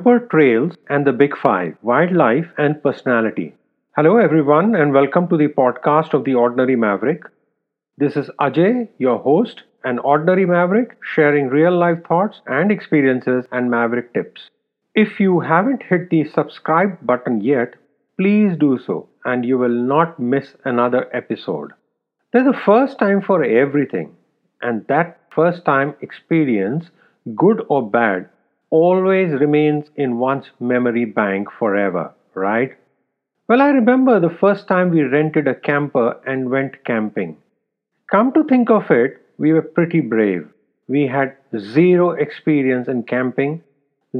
Camper Trails and the Big Five Wildlife and Personality. Hello, everyone, and welcome to the podcast of The Ordinary Maverick. This is Ajay, your host, an ordinary maverick sharing real life thoughts and experiences and maverick tips. If you haven't hit the subscribe button yet, please do so and you will not miss another episode. There's a first time for everything, and that first time experience, good or bad, always remains in one's memory bank forever, right? Well, I remember the first time we rented a camper and went camping. Come to think of it, we were pretty brave. We had zero experience in camping,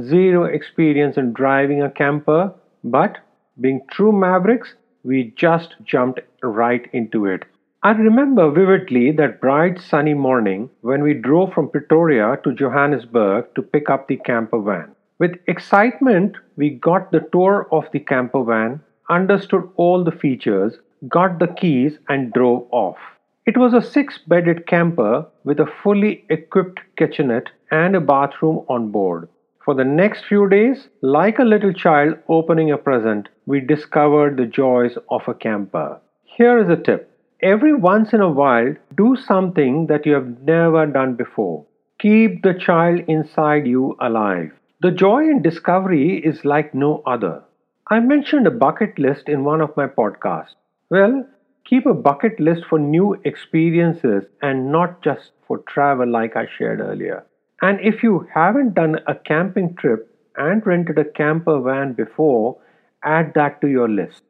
zero experience in driving a camper, but being true mavericks, we just jumped right into it. I remember vividly that bright sunny morning when we drove from Pretoria to Johannesburg to pick up the camper van. With excitement, we got the tour of the camper van, understood all the features, got the keys, and drove off. It was a six bedded camper with a fully equipped kitchenette and a bathroom on board. For the next few days, like a little child opening a present, we discovered the joys of a camper. Here is a tip every once in a while, do something that you have never done before. Keep the child inside you alive. The joy in discovery is like no other. I mentioned a bucket list in one of my podcasts. Well, Keep a bucket list for new experiences and not just for travel, like I shared earlier. And if you haven't done a camping trip and rented a camper van before, add that to your list.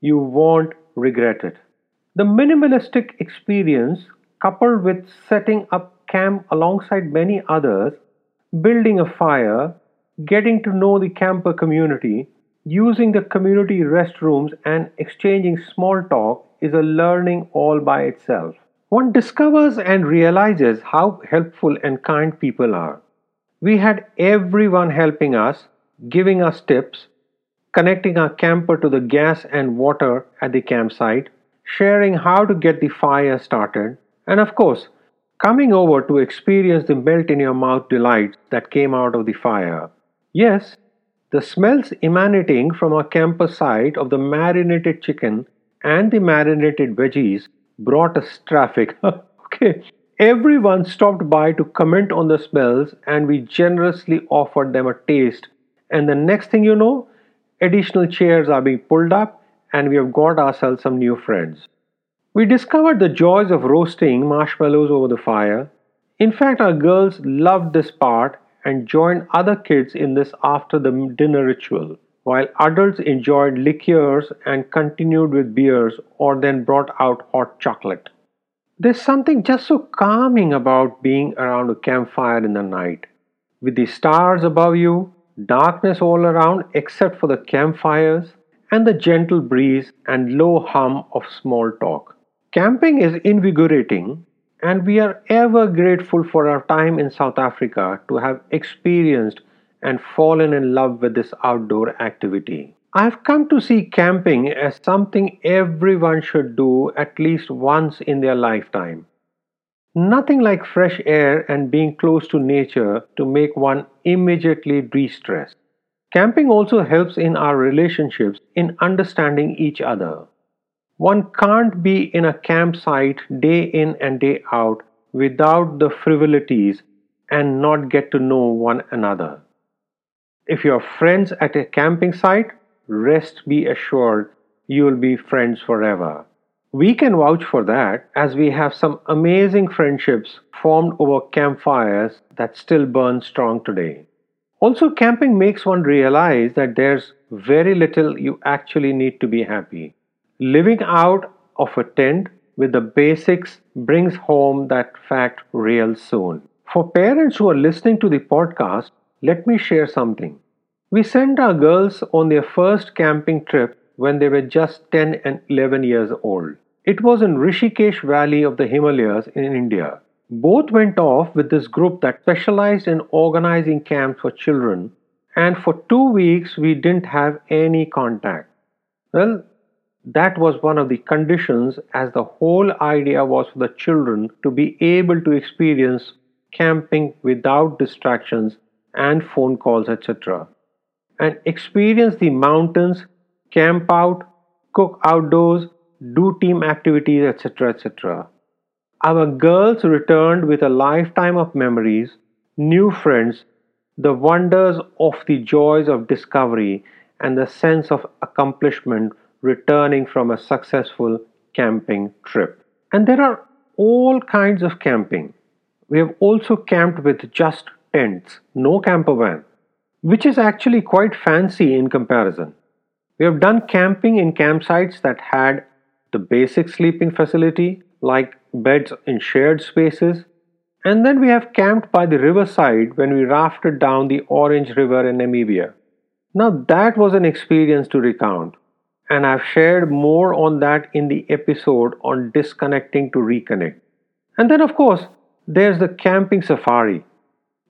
You won't regret it. The minimalistic experience, coupled with setting up camp alongside many others, building a fire, getting to know the camper community, using the community restrooms, and exchanging small talk is a learning all by itself. One discovers and realizes how helpful and kind people are. We had everyone helping us, giving us tips, connecting our camper to the gas and water at the campsite, sharing how to get the fire started, and of course, coming over to experience the melt in your mouth delights that came out of the fire. Yes, the smells emanating from our camper site of the marinated chicken and the marinated veggies brought us traffic. okay. Everyone stopped by to comment on the smells, and we generously offered them a taste. And the next thing you know, additional chairs are being pulled up, and we have got ourselves some new friends. We discovered the joys of roasting marshmallows over the fire. In fact, our girls loved this part and joined other kids in this after the dinner ritual while adults enjoyed liqueurs and continued with beers or then brought out hot chocolate. There's something just so calming about being around a campfire in the night, with the stars above you, darkness all around except for the campfires, and the gentle breeze and low hum of small talk. Camping is invigorating, and we are ever grateful for our time in South Africa to have experienced and fallen in love with this outdoor activity. I have come to see camping as something everyone should do at least once in their lifetime. Nothing like fresh air and being close to nature to make one immediately de stress. Camping also helps in our relationships in understanding each other. One can't be in a campsite day in and day out without the frivolities and not get to know one another. If you're friends at a camping site, rest be assured you will be friends forever. We can vouch for that as we have some amazing friendships formed over campfires that still burn strong today. Also, camping makes one realize that there's very little you actually need to be happy. Living out of a tent with the basics brings home that fact real soon. For parents who are listening to the podcast, let me share something. We sent our girls on their first camping trip when they were just 10 and 11 years old. It was in Rishikesh Valley of the Himalayas in India. Both went off with this group that specialized in organizing camps for children, and for two weeks we didn't have any contact. Well, that was one of the conditions, as the whole idea was for the children to be able to experience camping without distractions and phone calls, etc. and experience the mountains, camp out, cook outdoors, do team activities, etc. etc. Our girls returned with a lifetime of memories, new friends, the wonders of the joys of discovery, and the sense of accomplishment returning from a successful camping trip. And there are all kinds of camping. We have also camped with just tents, no camper van, which is actually quite fancy in comparison. We have done camping in campsites that had the basic sleeping facility, like beds in shared spaces, and then we have camped by the riverside when we rafted down the Orange River in Namibia. Now, that was an experience to recount, and I've shared more on that in the episode on disconnecting to reconnect. And then, of course, there's the camping safari.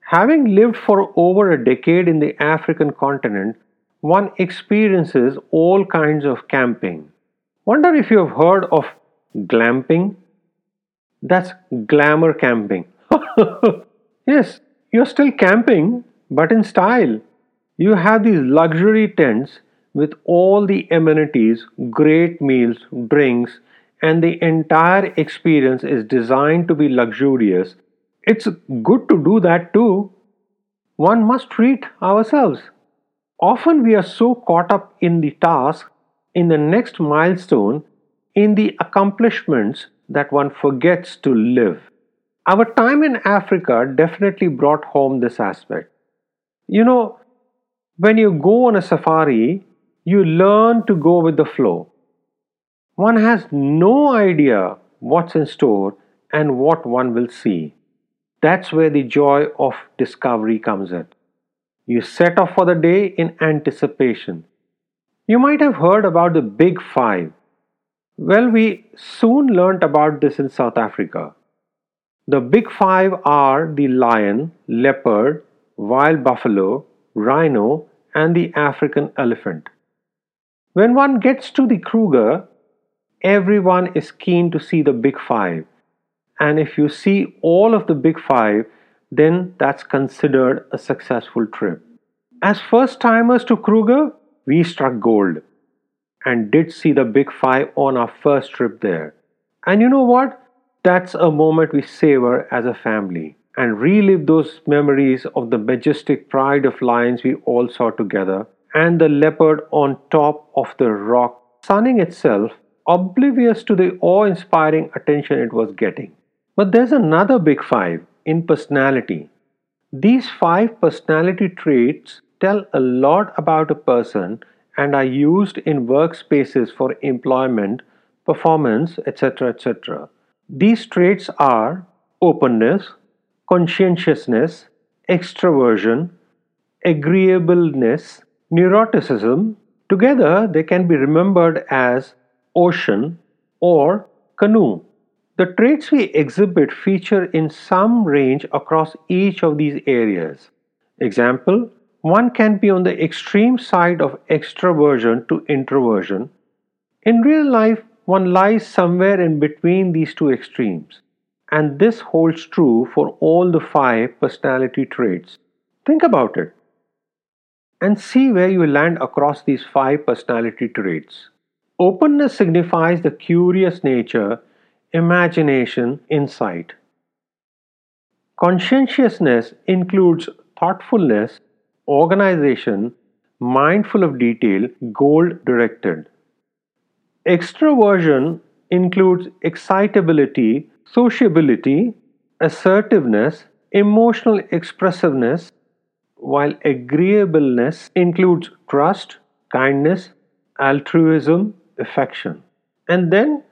Having lived for over a decade in the African continent, one experiences all kinds of camping. Wonder if you have heard of glamping? That's glamour camping. yes, you're still camping, but in style. You have these luxury tents with all the amenities, great meals, drinks, and the entire experience is designed to be luxurious. It's good to do that too. One must treat ourselves. Often we are so caught up in the task, in the next milestone, in the accomplishments that one forgets to live. Our time in Africa definitely brought home this aspect. You know, when you go on a safari, you learn to go with the flow. One has no idea what's in store and what one will see. That's where the joy of discovery comes in. You set off for the day in anticipation. You might have heard about the Big Five. Well, we soon learnt about this in South Africa. The Big Five are the lion, leopard, wild buffalo, rhino, and the African elephant. When one gets to the Kruger, everyone is keen to see the Big Five. And if you see all of the Big Five, then that's considered a successful trip. As first timers to Kruger, we struck gold and did see the Big Five on our first trip there. And you know what? That's a moment we savor as a family and relive those memories of the majestic pride of lions we all saw together and the leopard on top of the rock sunning itself, oblivious to the awe inspiring attention it was getting. But there's another big five in personality. These five personality traits tell a lot about a person and are used in workspaces for employment, performance, etc. etc. These traits are openness, conscientiousness, extroversion, agreeableness, neuroticism. Together, they can be remembered as ocean or canoe. The traits we exhibit feature in some range across each of these areas. Example, one can be on the extreme side of extroversion to introversion. In real life, one lies somewhere in between these two extremes. And this holds true for all the five personality traits. Think about it and see where you land across these five personality traits. Openness signifies the curious nature, imagination, insight. Conscientiousness includes thoughtfulness, organization, mindful of detail, goal directed. Extroversion includes excitability, sociability, assertiveness, emotional expressiveness, while agreeableness includes trust, kindness, altruism, affection. And then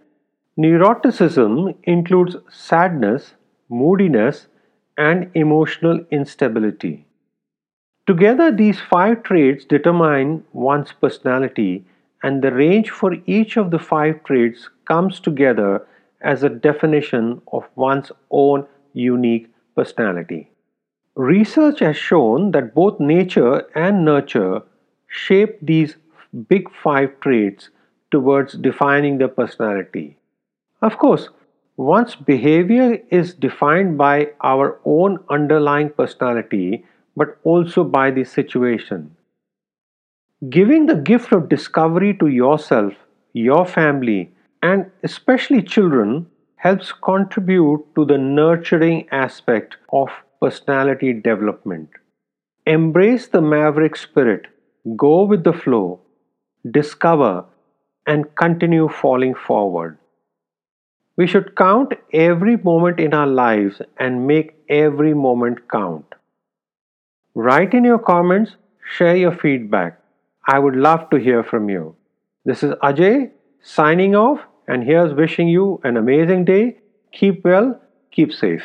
neuroticism includes sadness, moodiness, and emotional instability. Together, these five traits determine one's personality and the range for each of the five traits comes together as a definition of one's own unique personality. Research has shown that both nature and nurture shape these big five traits towards defining the personality. Of course, one's behavior is defined by our own underlying personality but also by the situation. Giving the gift of discovery to yourself, your family, and especially children helps contribute to the nurturing aspect of personality development. Embrace the maverick spirit, go with the flow, discover, and continue falling forward. We should count every moment in our lives and make every moment count. Write in your comments, share your feedback. I would love to hear from you. This is Ajay signing off, and here's wishing you an amazing day. Keep well, keep safe.